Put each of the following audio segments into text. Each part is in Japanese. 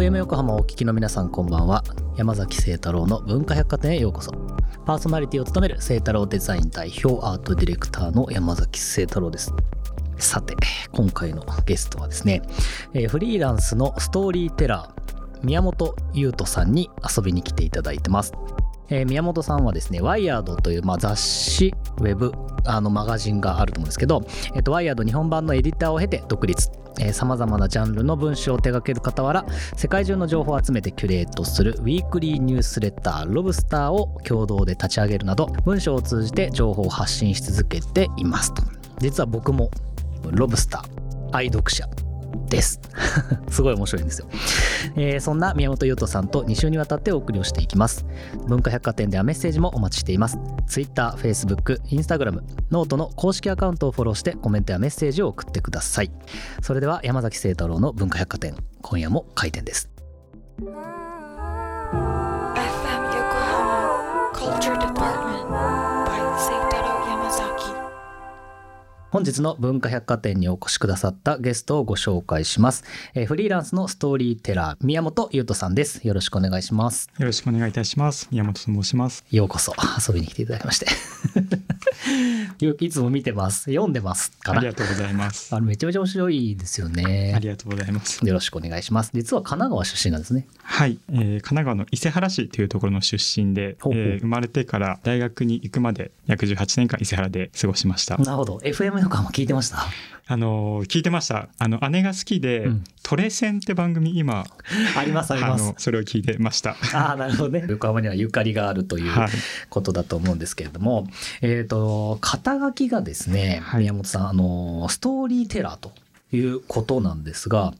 FM 横浜をお聞きの皆さんこんばんは。山崎聖太郎の文化百貨店へようこそ。パーソナリティを務める聖太郎デザイン代表アートディレクターの山崎聖太郎です。さて今回のゲストはですね、えーフリーランスのストーリーテラー宮本優斗さんに遊びに来ていただいてます。えー宮本さんはですね、ワイヤードという、まあ、雑誌、ウェブ、あのマガジンがあると思うんですけど、えっと、ワイヤード日本版のエディターを経て独立。さまざまなジャンルの文章を手掛ける傍ら世界中の情報を集めてキュレートするウィークリーニュースレターロブスターを共同で立ち上げるなど文章を通じて情報を発信し続けていますと。実は僕もロブスター愛読者です。すごい面白いんですよ、えーそんな宮本優斗さんと2週にわたってお送りをしていきます。文化百貨店ではメッセージもお待ちしています。Twitter、Facebook、Instagram、ノートの公式アカウントをフォローしてコメントやメッセージを送ってください。それでは山崎聖太郎の文化百貨店今夜も開店です。本日の文化百貨店にお越しくださったゲストをご紹介します、えーフリーランスのストーリーテラー宮本優斗さんです。よろしくお願いします。よろしくお願いいたします。宮本と申します。ようこそ。遊びに来ていただきまして。よいつも見てます。読んでますかあらりがとうございます。あれめちゃめちゃ面白いですよあねりがとうございます。よろしくお願いします。実は神奈川出身なんですね。はい、えー神奈川の伊勢原市というところの出身で、ほうほう。えー生まれてから大学に行くまで約18年間伊勢原で過ごしました。なるほど。FM 横浜聞いてました？あのー聞いてました。あの姉が好きで、うん。トレセンって番組今ありますあります。のそれを聞いてました。ああなるほどね。横浜にはゆかりがあるというはい。ことだと思うんですけれども、えっ、と肩書きがですね、はい。宮本さんあのストーリーテラーということなんですが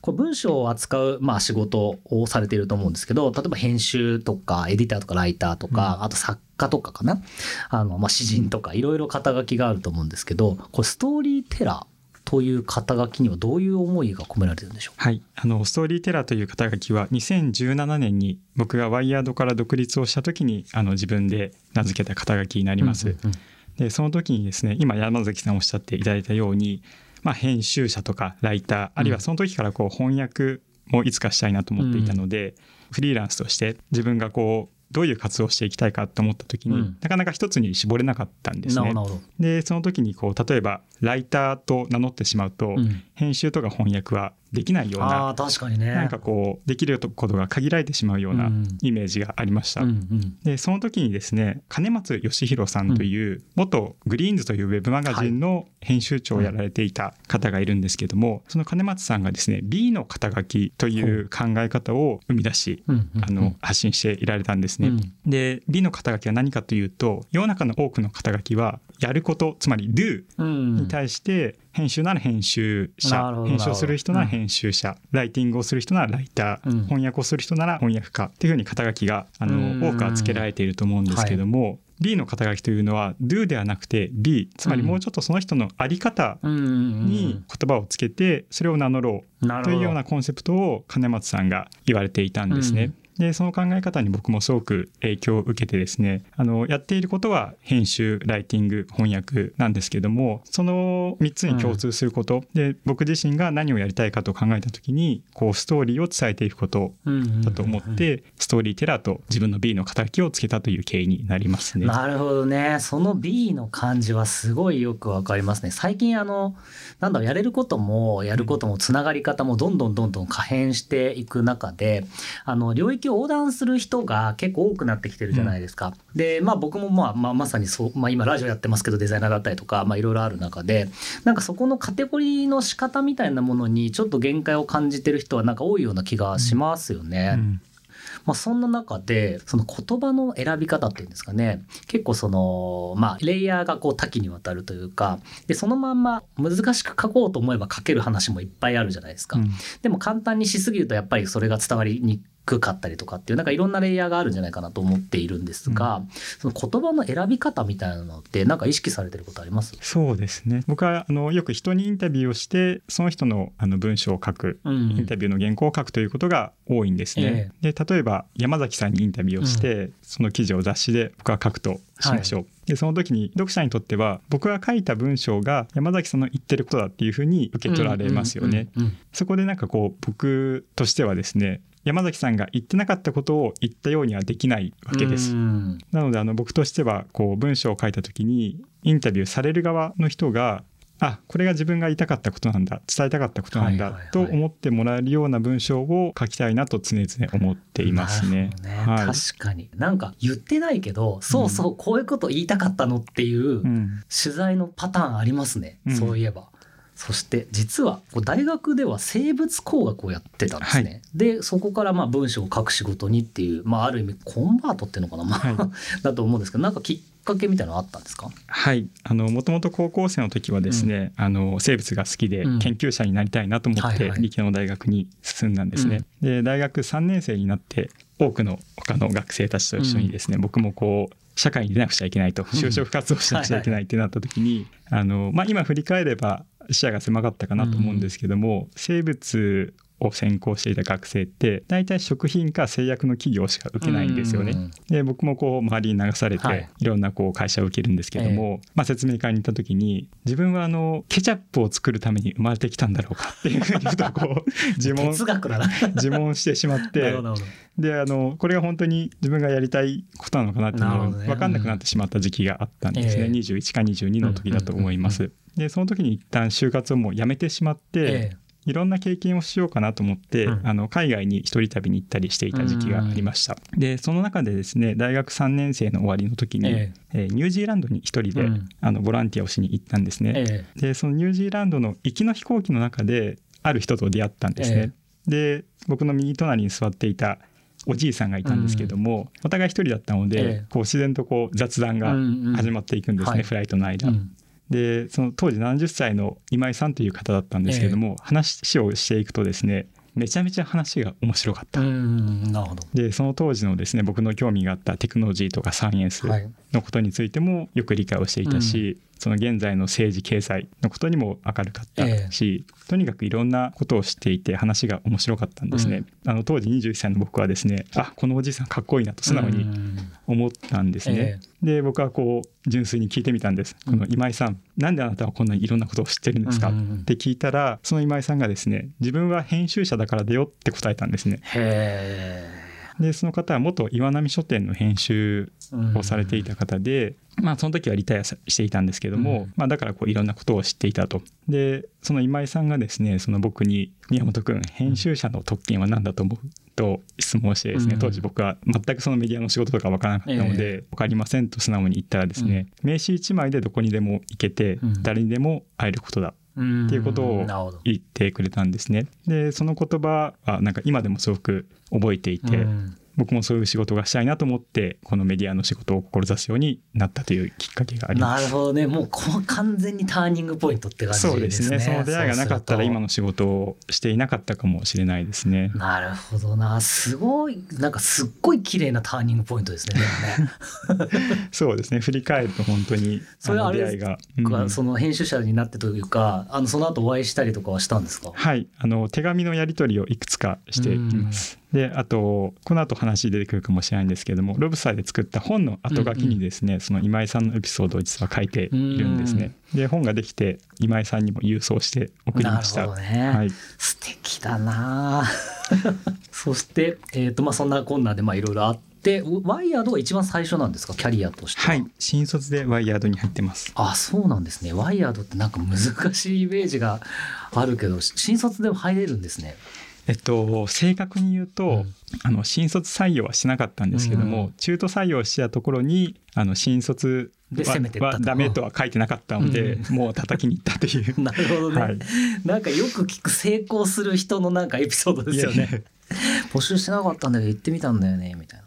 これ文章を扱う、まあ、仕事をされていると思うんですけど例えば編集とかエディターとかライターとか、あと作家とかかな？あの、まあ、詩人とかいろいろ肩書きがあると思うんですけどこれストーリーテラーという肩書きにはどういう思いが込められてるんでしょう？はい、あのストーリーテラーという肩書きは2017年に僕がワイヤードから独立をした時にあの自分で名付けた肩書きになります。うんうん。でその時にですね今山崎さんおっしゃっていただいたように、まあ、編集者とかライターあるいはその時からこう翻訳もいつかしたいなと思っていたので、フリーランスとして自分がこうどういう活動をしていきたいかと思った時に、うん。なかなか一つに絞れなかったんですね。でその時にこう例えばライターと名乗ってしまうと、うん。編集とか翻訳はできないようあなあ確かにね。なんかこうできることが限られてしまうようなうん。イメージがありました。うんうん。でその時にですね金松義弘さんという元グリーンズというウェブマガジンの編集長をやられていた方がいるんですけども、その金松さんがですね B の肩書きという考え方を生み出し、うんうんうん。あの発信していられたんですね。うん。で B の肩書きは何かというと世の中の多くの肩書きはやることつまり do うん。に対して編集なら編集者、編集をする人なら編集者、ライティングをする人ならライター、うん。翻訳をする人なら翻訳家っていうふうに肩書きがあうん。の多くはつけられていると思うんですけども、B の肩書きというのは do ではなくて B つまりもうちょっとその人の在り方に言葉をつけてそれを名乗ろうというようなコンセプトを金松さんが言われていたんですね。うんでその考え方に僕もすごく影響を受けてですねあのやっていることは編集ライティング翻訳なんですけどもその3つに共通すること、で僕自身が何をやりたいかと考えた時にこうストーリーを伝えていくことだと思って、ストーリーテラーと自分の B の肩書きをつけたという経緯になりますね。なるほどね。その B の感じはすごいよくわかりますね。最近あのなんだろうやれることもやることもつながり方もどんどんどんどん可変していく中であの領域を横断する人が結構多くなってきてるじゃないですか。でまあ僕もまあ、まあ、まさにそう、まあ、今ラジオやってますけどデザイナーだったりとかまあいろいろある中でなんかそこのカテゴリーの仕方みたいなものにちょっと限界を感じてる人はなんか多いような気がしますよね。うんまあ、そんな中でその言葉の選び方っていうんですかね結構そのまあレイヤーがこう多岐にわたるというかでそのまんま難しく書こうと思えば書ける話もいっぱいあるじゃないですか。うんでも簡単にしすぎるとやっぱりそれが伝わりにくかったりとかっていうなんかいろんなレイヤーがあるんじゃないかなと思っているんですが、その言葉の選び方みたいなのってなんか意識されてることあります？そうですね。僕はあのよく人にインタビューをしてその人のあの文章を書く、インタビューの原稿を書くということが多いんですね。で例えば山崎さんにインタビューをして、その記事を雑誌で僕は書くとしましょう。でその時に読者にとっては僕が書いた文章が山崎さんの言ってることだっていうふうに受け取られますよね。そこでなんかこう僕としてはですね山崎さんが言ってなかったことを言ったようにはできないわけです。なのであの僕としてはこう文章を書いた時にインタビューされる側の人があこれが自分が言いたかったことなんだ伝えたかったことなんだと思ってもらえるような文章を書きたいなと常々思っていますね。ね。はい、確かに。なんか言ってないけどそうそうこういうこと言いたかったのっていう取材のパターンありますね、うん、そういえば。そして実は大学では生物工学をやってたんですね。はい、でそこからまあ文章を書く仕事にっていう、まあ、ある意味コンバートっていうのかな、まあ、はい、だと思うんですけどなんかきっかけみたいなのあったんですか？はい。あのもともと高校生の時はですね、うん、あの生物が好きで研究者になりたいなと思って理系の大学に進んだんですね。うん、で大学3年生になって多くの他の学生たちと一緒にですね、うん、僕もこう社会に出なくちゃいけないと就職活動しなくちゃいけないってなった時に、あのまあ、今振り返れば視野が狭かったかなと思うんですけども、生物を専攻していた学生って大体食品か製薬の企業しか受けないんですよね。で僕もこう周りに流されてい。ろんなこう会社を受けるんですけども、はい、まあ、説明会に行った時に自分はあのケチャップを作るために生まれてきたんだろうかっていうふうにとこう 自問自問してしまってであのこれが本当に自分がやりたいことなのかなっていうのが分かんなくなってしまった時期があったんですね、えー、21か22の時だと思います。でその時に一旦就活をもうやめてしまって、えーいろんな経験をしようかなと思って、うん、あの海外に一人旅に行ったりしていた時期がありました。でその中でですね大学3年生の終わりの時に、ええ。ー、ニュージーランドに一人で、うん、あのボランティアをしに行ったんですね。ええ、でそのニュージーランドの行きの飛行機の中である人と出会ったんですね。え、で僕の右隣に座っていたおじいさんがいたんですけども、うん、お互い一人だったので、こう自然とこう雑談が始まっていくんですね、うんうん、フライトの間。はいでその当時70歳の今井さんという方だったんですけれども、えー、話をしていくとですねめちゃめちゃ話が面白かった。なるほど。でその当時のですね僕の興味があったテクノロジーとかサイエンスのことについてもよく理解をしていたし、はい、その現在の政治経済のことにも明るかったし、えー、とにかくいろんなことを知っていて話が面白かったんですね。うん、あの当時21歳の僕はですねあこのおじいさんかっこいいなと素直に思ったんですね。えーで僕はこう純粋に聞いてみたんです。この今井さん、なんであなたはこんなにいろんなことを知ってるんですか、って聞いたらその今井さんがですね自分は編集者だからだよって答えたんですね。でその方は元岩波書店の編集をされていた方で、まあその時はリタイアしていたんですけども、まあだからこういろんなことを知っていたと。でその今井さんがですねその僕に「宮本君編集者の特権は何だと思う?」と質問してですね当時僕は全くそのメディアの仕事とか分からなかったので「分かりません」と素直に言ったらですね名刺1枚でどこにでも行けて誰にでも会えることだっていうことを言ってくれたんですね。でその言葉はなんか今でもすごく覚えていて、僕もそういう仕事がしたいなと思ってこのメディアの仕事を志すようになったというきっかけがあります。なるほどねもう完全にターニングポイントって感じですね。そうですねその出会いがなかったら今の仕事をしていなかったかもしれないですね。なるほどなすごいなんかすっごい綺麗なターニングポイントですね。ね そうですね振り返ると本当にそれあ出会いが、うん、その編集者になってというかあのその後お会いしたりとかはしたんですか？はいあの手紙のやり取りをいくつかしています。であとこの後話出てくるかもしれないんですけどもロブサイで作った本の後書きにですね、うん。うん、その今井さんのエピソードを実は書いているんですね。で本ができて今井さんにも郵送して送りました。ね、はい、素敵だな。そして、えーとまあ、そんなこんなでいろいろあってワイヤードが一番最初なんですか？キャリアとしてはい。新卒でワイヤードに入ってます。あそうなんですね。ワイヤードってなんか難しいイメージがあるけど新卒でも入れるんですねえっと、正確に言うと、うん、あの新卒採用はしなかったんですけども、うん、中途採用したところにあの新卒ははダメとは書いてなかったので、うん、もう叩きに行ったという。なるほどね、はい、なんかよく聞く成功する人のなんかエピソードですよね。募集してなかったんだけど行ってみたんだよねみたいな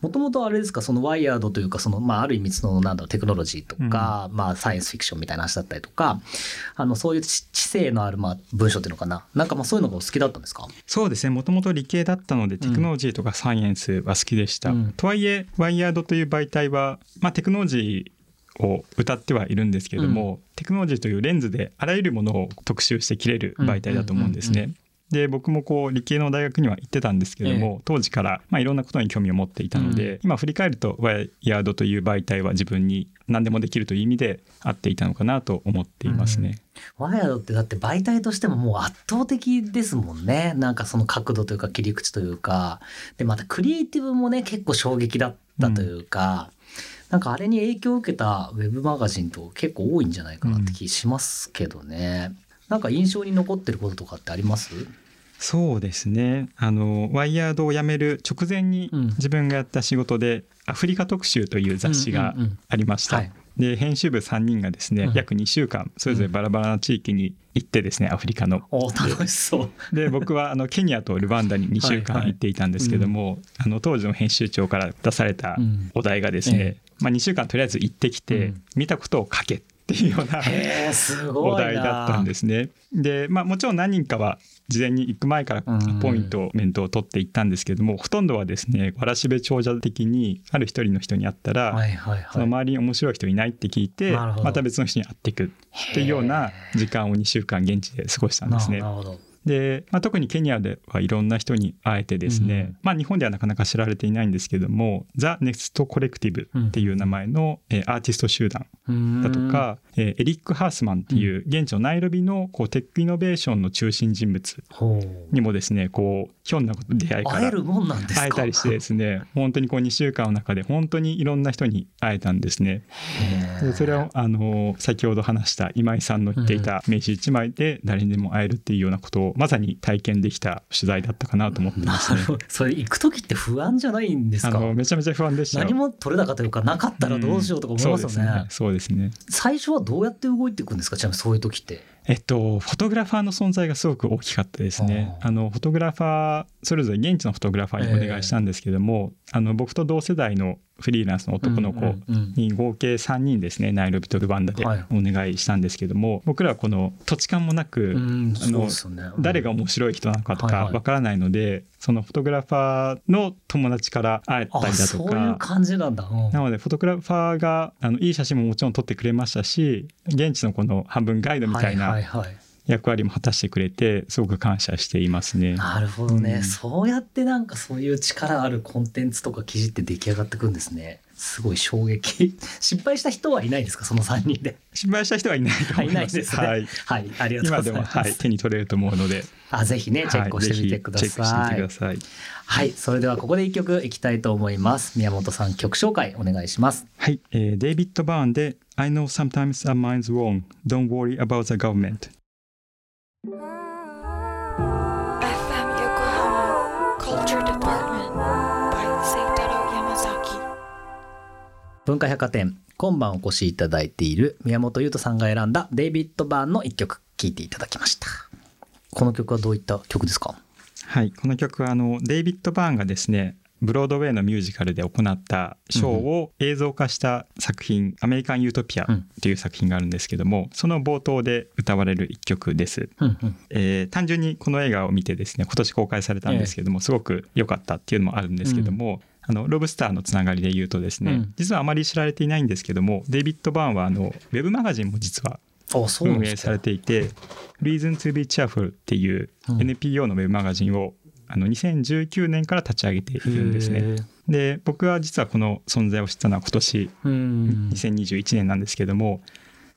もともとあれですかそのワイヤードというかその、まあ、ある意味そのなんだろうテクノロジーとか、まあ、サイエンスフィクションみたいな話だったりとかあのそういう知知性のある、まあ、文章っていうのかな？なんかまあそういうのがお好きだったんですか？そうですね。もともと理系だったのでテクノロジーとかサイエンスは好きでした、うん。とはいえワイヤードという媒体は、まあ、テクノロジーを歌ってはいるんですけれども、テクノロジーというレンズであらゆるものを特集して切れる媒体だと思うんですね。うんうんで僕もこう理系の大学には行ってたんですけれども、当時からまあいろんなことに興味を持っていたので、今振り返るとワイヤードという媒体は自分に何でもできるという意味で合っていたのかなと思っていますね。ワイヤードってだって媒体としてももう圧倒的ですもんね。なんかその角度というか切り口というか。でまたクリエイティブもね結構衝撃だったというか、なんかあれに影響を受けたウェブマガジンと結構多いんじゃないかなって気しますけどね、なんか印象に残ってることとかってあります？そうですね。あのワイヤードを辞める直前にうん。自分がやった仕事で「アフリカ特集」という雑誌がうんうんうんありました。はい。で編集部3人がですね、うん。約2週間それぞれバラバラな地域に行ってですねアフリカの。お楽しそう。で僕はあのケニアとルワンダに2週間行っていたんですけども、あの当時の編集長から出されたうん。お題がですね、えまあ、2週間とりあえず行ってきて、うん。見たことを書けっていうような。お題だったんですね。で、まあ、もちろん何人かは事前に行く前からうんポイントメントを取っていったんですけども、ほとんどはですねわらしべ長者的にある一人の人に会ったら、はいはいそのはい。周りに面白い人いないって聞いてまた別の人に会っていくっていうような時間を2週間現地で過ごしたんですねな。るほど。で、まあ、特にケニアではいろんな人に会えてですね、うんまあ、日本ではなかなか知られていないんですけども「ザ・ネクスト・コレクティブ」っていう名前の、えーアーティスト集団だとか、えーエリック・ハースマンっていう現地のナイロビのこうテックイノベーションの中心人物。にもですねこうひょんなこと出会いから会えるもんなんですか？会えたりしてですね本当にこう2週間の中で本当にいろんな人に会えたんですね。でそれをあの先ほど話した今井さんの言っていた名刺1枚で誰にでも会えるっていうようなことをまさに体験できた取材だったかなと思ってますね。それ行く時って不安じゃないんですあか。のめちゃめちゃ不安でしたよ。何も取れ高というかなかったらどうしようとか思いますよね。うんそうですね。ね。最初はどうやって動いていくんですか？ちなみにそういう時って。えっと、フォトグラファーの存在がすごく大きかったですね。あのフォトグラファーそれぞれ現地のフォトグラファーにお願いしたんですけども、あの僕と同世代のフリーランスの男の子に合計3人ですねナイロビとルワンダではいお願いしたんですけども、僕らはこの土地勘もなく、あの。誰が面白い人なのかとかわからないので、そのフォトグラファーの友達から会えたりあ、だとそういうか。感じなんだ。うんなのでフォトグラファーがあのいい写真ももちろん撮ってくれましたし現地のこの半分ガイドみたいはいなはいはい。役割も果たしてくれてすごく感謝していますね。なるほどね、うん。そうやってなんかそういう力あるコンテンツとか記事って出来上がってくんですね。すごい衝撃。失敗した人はいないですか？その3人で。失敗した人はいないとはい思います。ないですね。はい、はい、ありがとうございます。はい、手に取れると思うので、あぜひねチェックをしてみてくだはい。ぜひチェックしてみさいてください。はい。それではここで一曲いきたいと思います。宮本さん曲紹介お願いします。はい、えーデイビッド・バーンで I know sometimes our minds wrong. Don't worry about the government. 文化百貨店今晩お越しいただいている宮本優斗さんが選んだデイビッド・バーンの一曲聴いていただきました。この曲はどういった曲ですか？はい、この曲はあのデイビッド・バーンがですねブロードウェイのミュージカルで行ったショーを映像化した作品「アメリカン・ユートピア」っていう作品があるんですけどもその冒頭で歌われる一曲です。えー単純にこの映画を見てですね今年公開されたんですけども、すごく良かったっていうのもあるんですけども、あのロブスターのつながりで言うとですね、うん。実はあまり知られていないんですけどもデイビッド・バーンはあのウェブマガジンも実は運営されていて「Reason to be Cheerful」っていううん。NPO のウェブマガジンをあの2019年から立ち上げているんですね。で僕は実はこの存在を知ったのは今年うん。2021年なんですけども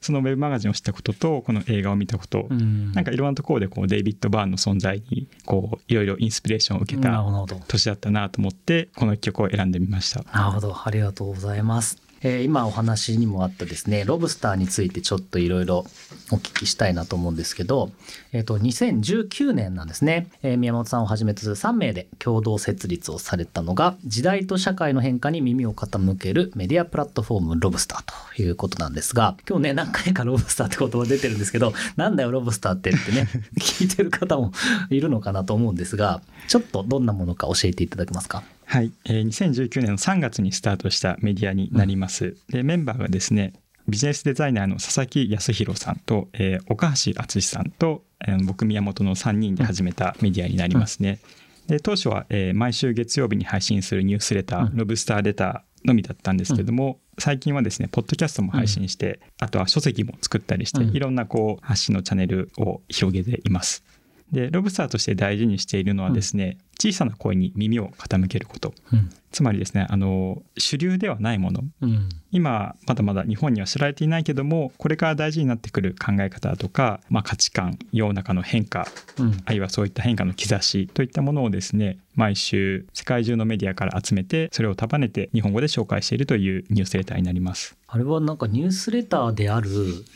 そのウェブマガジンを知ったこととこの映画を見たこと、うん。なんかいろんなところでこうデイビッド・バーンの存在にこういろいろインスピレーションを受けた年だったなと思ってこの一曲を選んでみました。なるほど。ありがとうございます、えー今お話にもあったですねロブスターについてちょっといろいろお聞きしたいなと思うんですけど、えー、と2019年なんですね、えー宮本さんをはじめとする3名で共同設立をされたのが時代と社会の変化に耳を傾けるメディアプラットフォームロブスターということなんですが今日ね何回かロブスターって言葉出てるんですけどなんだよロブスターってってね 聞いてる方もいるのかなと思うんですがちょっとどんなものか教えていただけますか？はい、えー2019年の3月にスタートしたメディアになります。でメンバーがですねビジネスデザイナーの佐々木康弘さんと、えー岡橋敦さんと、えー僕宮本の3人で始めたメディアになりますね。で当初は、えー毎週月曜日に配信するニュースレター、うん。ロブスターレターのみだったんですけども、最近はですねポッドキャストも配信して、あとは書籍も作ったりして、うん。いろんなこう発信のチャンネルを広げています。でロブスターとして大事にしているのはですね、小さな声に耳を傾けること。うん。つまりですねあの主流ではないもの。うん。今まだまだ日本には知られていないけどもこれから大事になってくる考え方とか、まあ、価値観世の中の変化うん。あるいはそういった変化の兆しといったものをですね毎週世界中のメディアから集めてそれを束ねて日本語で紹介しているというニュースレターになります。あれはなんかニュースレターである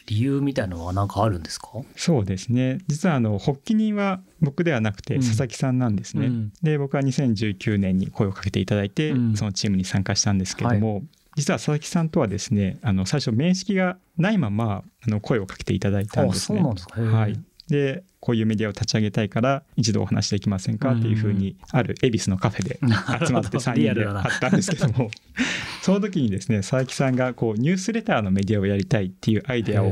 理由みたいなのは何かあるんですか？そうですね。実はあの発起人は僕ではなくてうん。佐々木さんなんですね。うん。で僕は2019年に声をかけていただいて、うん。そのチームに参加したんですけども、実は佐々木さんとはですねあの最初面識がないままあの声をかけていただいたんあですね。はい、でこういうメディアを立ち上げたいから一度お話できませんか？っていうふうにある恵比寿のカフェで 集まって3人で会ったんですけども その時にですね佐々木さんがこうニュースレターのメディアをやりたいっていうアイデアを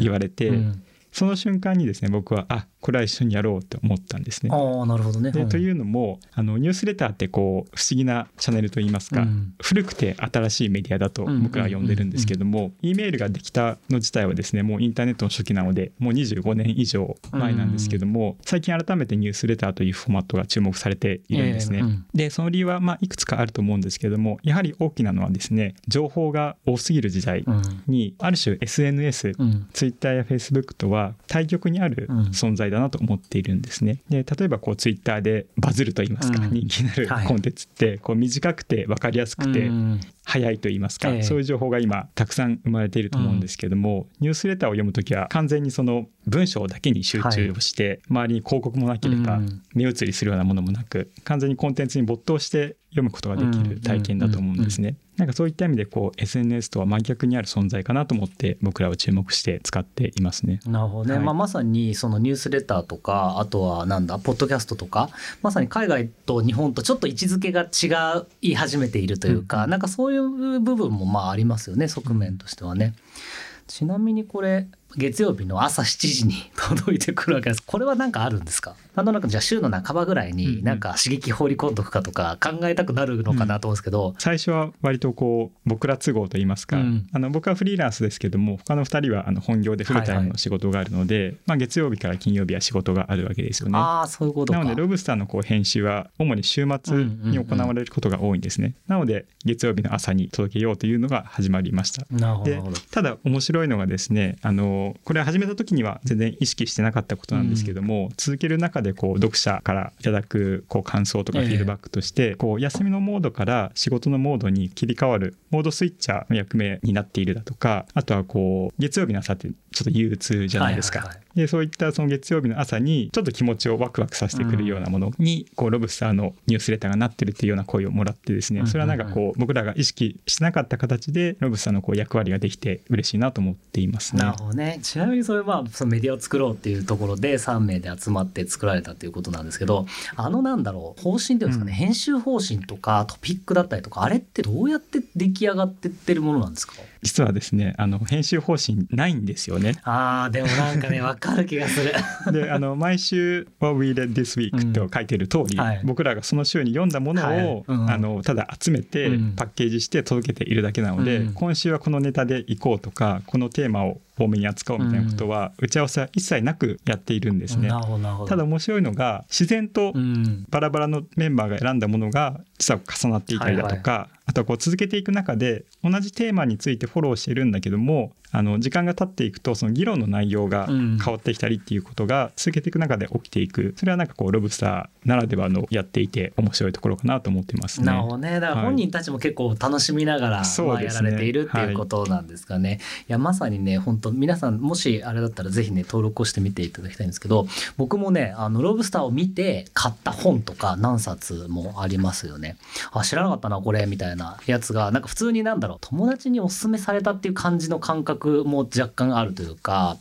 言われて、うん。その瞬間にですね僕はあこれは一緒にやろうと思ったんですね。ああなるほどね。でといううのもあのニュースレターってこう不思議なチャンネルといいますか、うん。古くて新しいメディアだと僕らは呼んでるんですけども、E メールができたの自体はですねもうインターネットの初期なのでもう25年以上前なんですけども、最近改めてニュースレターというフォーマットが注目されているんですね。ええうん。でその理由はまあいくつかあると思うんですけどもやはり大きなのはですね情報が多すぎる時代うん。にある種 SNS、うん。ツイッターやフェイスブックとは対極にあるうん。存在だなと思っているんですね。で例えばこうツイッターでバズると言いますか、うん。人気になるはい。コンテンツってこう短くて分かりやすくてうん早いと言いますか、ええ。そういう情報が今たくさん生まれていると思うんですけども、ニュースレターを読むときは完全にその文章だけに集中をして、周りに広告もなければうん。目移りするようなものもなく完全にコンテンツに没頭して読むことができる体験だと思うんですね。なんかそういった意味でこう SNS とは真逆にある存在かなと思って僕らは注目して使っていますね。なるほどね、はい。まあ、まさにそのニュースレターとかあとはなんだポッドキャストとかまさに海外と日本とちょっと位置づけが違い始めているというか、うん。なんかそういう部分もまあありますよね側面としてはね。ちなみにこれ月曜日の朝7時に 届いてくるわけですこれは何かあるんですか？なんとなくじゃあ週の半ばぐらいうんになんか刺激放り込んどくかとか考えたくなるのかなと思うんですけど、最初は割とこう僕ら都合といいますか、うんあの僕はフリーランスですけども他の2人はあの本業でフルタイムの仕事があるので、まあ、月曜日から金曜日は仕事があるわけですよね。ああそういうことか。なのでロブスターのこう編集は主に週末に行われることが多いんですね。なので月曜日の朝に届けようというのが始まりました。でなるほどなるほど。ただ面白いのがですねあのこれ始めた時には全然意識してなかったことなんですけども、続ける中でこう読者からいただくこう感想とかええフィードバックとして、こう休みのモードから仕事のモードに切り替わるモードスイッチャーの役目になっているだとかあとはこう月曜日の朝ってちょっと憂鬱じゃないですか。はいはいはいでそういったその月曜日の朝にちょっと気持ちをワクワクさせてくるようなものに、こうロブスターのニュースレターがなってるっていうような声をもらってですねそれはなんかこう僕らが意識してなかった形でロブスターのこう役割ができて嬉しいなと思っていますね。なるほどね。ちなみにそれまあそのメディアを作ろうっていうところで3名で集まって作られたっていうことなんですけどあのなんだろう方針っていうんですかね、うん。編集方針とかトピックだったりとかあれってどうやって出来上がってってるものなんですか？実はですねあの編集方針ないんですよね。あーでもなんかね 分かる気がする。であの毎週「What We Read This Week」と書いてる通り、はい。僕らがその週に読んだものを、はい。うん。あのただ集めてうん。パッケージして届けているだけなので、うん。今週はこのネタでいこうとかこのテーマを多めに扱おうみたいなことは打ち合わせは一切なくやっているんですね。ただ面白いのが自然とうん。バラバラのメンバーが選んだものが実は重なっていたりだとか、あとはこう続けていく中で同じテーマについてフォローしてるんだけどもあの時間が経っていくとその議論の内容がうん変わってきたりっていうことが続けていく中で起きていくそれはなんかこうロブスターならではのやっていて面白いところかなと思ってますね。なるほどねだから本人たちも結構楽しみながら、まあ、やられているっていうことなんですかね。い、やまさにね本当皆さんもしあれだったらぜひね登録をしてみていただきたいんですけど僕もねあのロブスターを見て買った本とか何冊もありますよね。あ知らなかったなこれみたいなやつがなんか普通になんだろう友達におすすめされたっていう感じの感覚覚も若干あるというか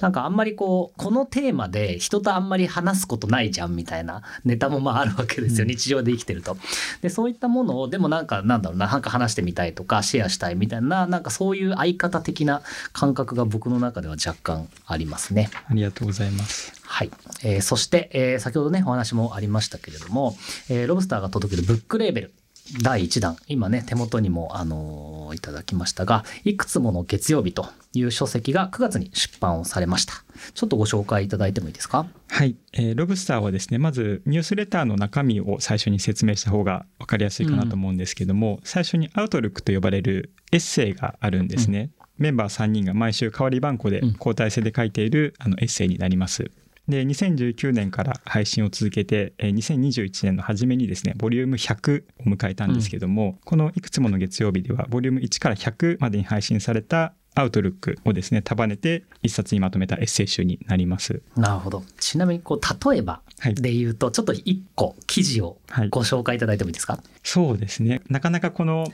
なんかあんまりこうこのテーマで人とあんまり話すことないじゃんみたいなネタもまああるわけですよ、うん日常で生きてると。でそういったものをでもなんかなんだろうななんか話してみたいとかシェアしたいみたいななんかそういう相方的な感覚が僕の中では若干ありますね。ありがとうございます。はい、えーそして、えー先ほどねお話もありましたけれども、えーロブスターが届けるブックレーベル第1弾今ね手元にも、あのーいただきましたが「いくつもの月曜日」という書籍が9月に出版をされました。ちょっとご紹介いただいてもいいですか？はい、えーロブスターはですねまずニュースレターの中身を最初に説明した方が分かりやすいかなと思うんですけども、最初にアウトルックと呼ばれるエッセイがあるんですね、メンバー3人が毎週代わり番号でうん。交代制で書いているあのエッセイになりますで2019年から配信を続けてえー2021年の初めにですねボリューム100を迎えたんですけども、このいくつもの月曜日ではボリューム1から100までに配信されたアウトルックをですね束ねて一冊にまとめたエッセイ集になります。なるほど。ちなみにこう例えばはい。で言うとちょっと1個記事をはい。ご紹介いただいてもいいですか、そうですね。なかなかこの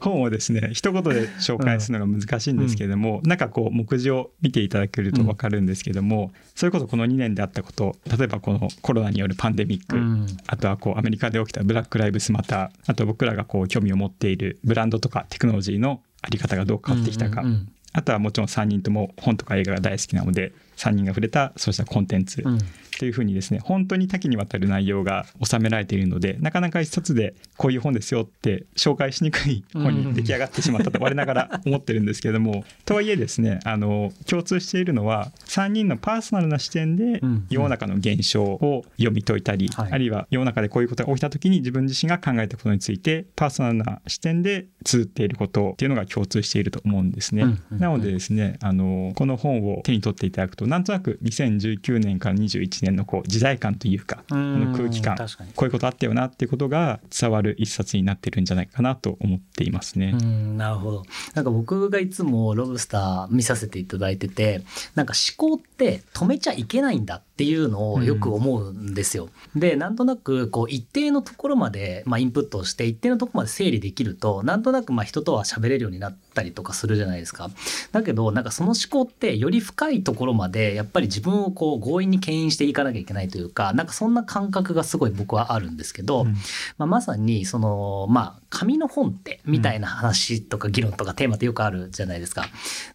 本をですね一言で紹介するのが難しいんですけれども、なんかこう目次を見ていただけると分かるんですけども、それこそこの2年であったこと例えばこのコロナによるパンデミック、うん。あとはこうアメリカで起きたブラック・ライブスマターあと僕らがこう興味を持っているブランドとかテクノロジーのあり方がどう変わってきたか、あとはもちろん3人とも本とか映画が大好きなので3人が触れたそうしたコンテンツ、うん。というふうにですね本当に多岐にわたる内容が収められているのでなかなか一冊でこういう本ですよって紹介しにくい本に出来上がってしまったと 我ながら思ってるんですけれどもとはいえですねあの共通しているのは3人のパーソナルな視点でうん。世の中の現象を読み解いたり、はい。あるいは世の中でこういうことが起きた時に自分自身が考えたことについてパーソナルな視点で綴っていることっていうのが共通していると思うんですね。うんうんうん。なのでですねあのこの本を手に取っていただくとなんとなく2019年から21年のこう時代感というかこの空気感こういうことあったよなっていうことが伝わる一冊になってるんじゃないかなと思っていますね。うんなるほどなんか僕がいつもロブスター見させていただいててなんか思考って止めちゃいけないんだっていうのをよく思うんですよ。でなんとなくこう一定のところまで、まあ、インプットをして一定のところまで整理できるとなんとなくまあ人とは喋れるようになったりとかするじゃないですか。だけどなんかその思考ってより深いところまでやっぱり自分をこう強引に牽引していかなきゃいけないというかなんかそんな感覚がすごい僕はあるんですけど、うんまあ、まさにそのまあ紙の本ってみたいな話とか議論とかテーマってよくあるじゃないですか。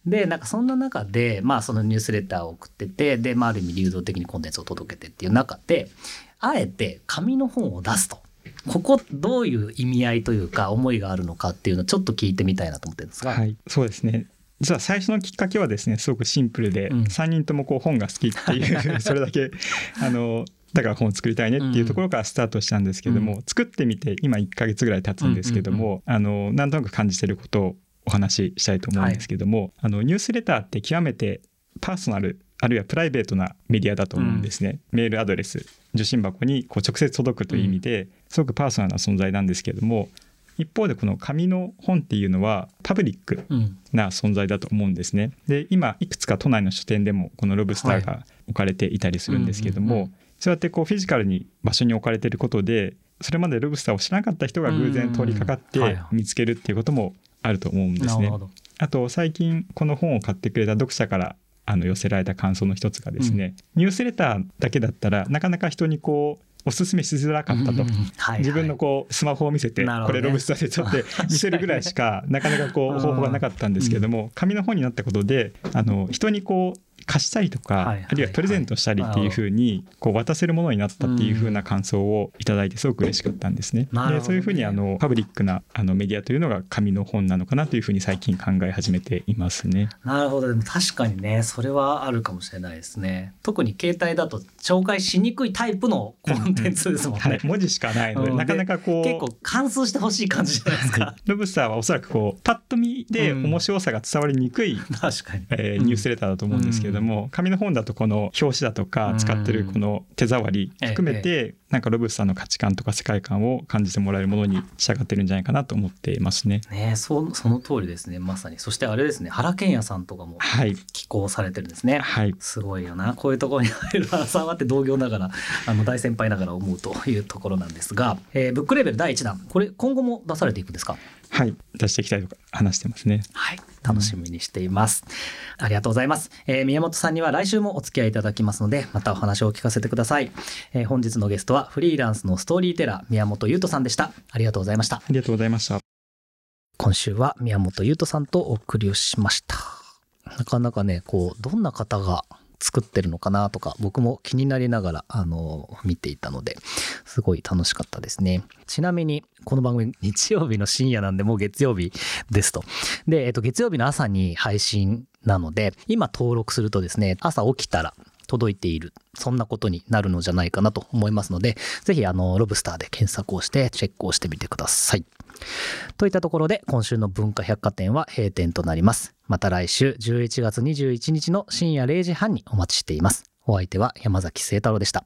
でなんかそんな中でまあそのニュースレターを送っててで、まあ、ある意味流動的にコンテンツを届けてっていう中であえて紙の本を出すと。ここどういう意味合いというか思いがあるのかっていうのをちょっと聞いてみたいなと思ってるんですが。はい、そうですね実は最初のきっかけはですねすごくシンプルで、うん。3人ともこう本が好きっていう それだけあのだから本を作りたいねっていうところからスタートしたんですけども、う作ってみて今1ヶ月ぐらい経つんですけども、あのなんとなく感じてることをお話ししたいと思うんですけども、あのニュースレターって極めてパーソナルあるいはプライベートなメディアだと思うんですね、メールアドレス受信箱にこう直接届くという意味ですごくパーソナルな存在なんですけれども一方でこの紙の本っていうのはパブリックうん。な存在だと思うんですね。で今いくつか都内の書店でもこのロブスターが置かれていたりするんですけども、うんうんうん。そうやってこうフィジカルに場所に置かれていることでそれまでロブスターを知らなかった人が偶然通りかかっうんうんはい。て見つけるっていうこともあると思うんですね。あと最近この本を買ってくれた読者からあの寄せられた感想の一つがですね、ニュースレターだけだったらなかなか人にこうおすすめしづらかったと。自分のこうスマホを見せて、これロブスターでちょっと 見せるぐらいしかなかなかこうん。う方法がなかったんですけども、紙の本になったことであの人にこう貸したりとか、あるいはプレゼントしたりっていうふうにこう渡せるものになったっていうふうな感想をいただいてすごく嬉しかったんですね。でそういうふうにあのパブリックなあのメディアというのが紙の本なのかなというふうに最近考え始めていますね。なるほど。でも確かにねそれはあるかもしれないですね。特に携帯だと紹介しにくいタイプのコンテンツですもんね、はい、文字しかないので、うん。なかなかこう結構貫通してほしい感じじゃないですかロブスターはおそらくこうパッと見で面白さが伝わりにくい 確かに。えーニュースレターだと思うんですけれども、紙の本だとこの表紙だとか使ってるこの手触り含めて、なんかロブスターの価値観とか世界観を感じてもらえるものに仕上がってるんじゃないかなと思っていますね。ねそその通りですね。まさに。そしてあれですね。原健也さんとかもはい、寄稿されてるんですね。はい、すごいよな。こういうところに入る原さんはって同業ながら あの大先輩ながら思うというところなんですが、えーブックレベル第1弾。これ今後も出されていくんですか？はい、出していきたいとか話してますね。はい楽しみにしています。ありがとうございます。えー宮本さんには来週もお付き合いいただきますので、またお話を聞かせてください。えー本日のゲストはフリーランスのストーリーテラー宮本優斗さんでした。ありがとうございました。ありがとうございました。今週は宮本優斗さんとお送りをしました。なかなかね、こう、どんな方が作ってるのかなとか、僕も気になりながら、あの、見ていたので、すごい楽しかったですね。ちなみに、この番組、日曜日の深夜なんで、もう月曜日ですと。で、えっと、月曜日の朝に配信なので、今登録するとですね、朝起きたら、届いている。そんなことになるのじゃないかなと思いますので、ぜひあの、ロブスターで検索をしてチェックをしてみてください。といったところで今週の文化百貨店は閉店となります。また来週11月21日の深夜0時半にお待ちしています。お相手は山崎聖太郎でした。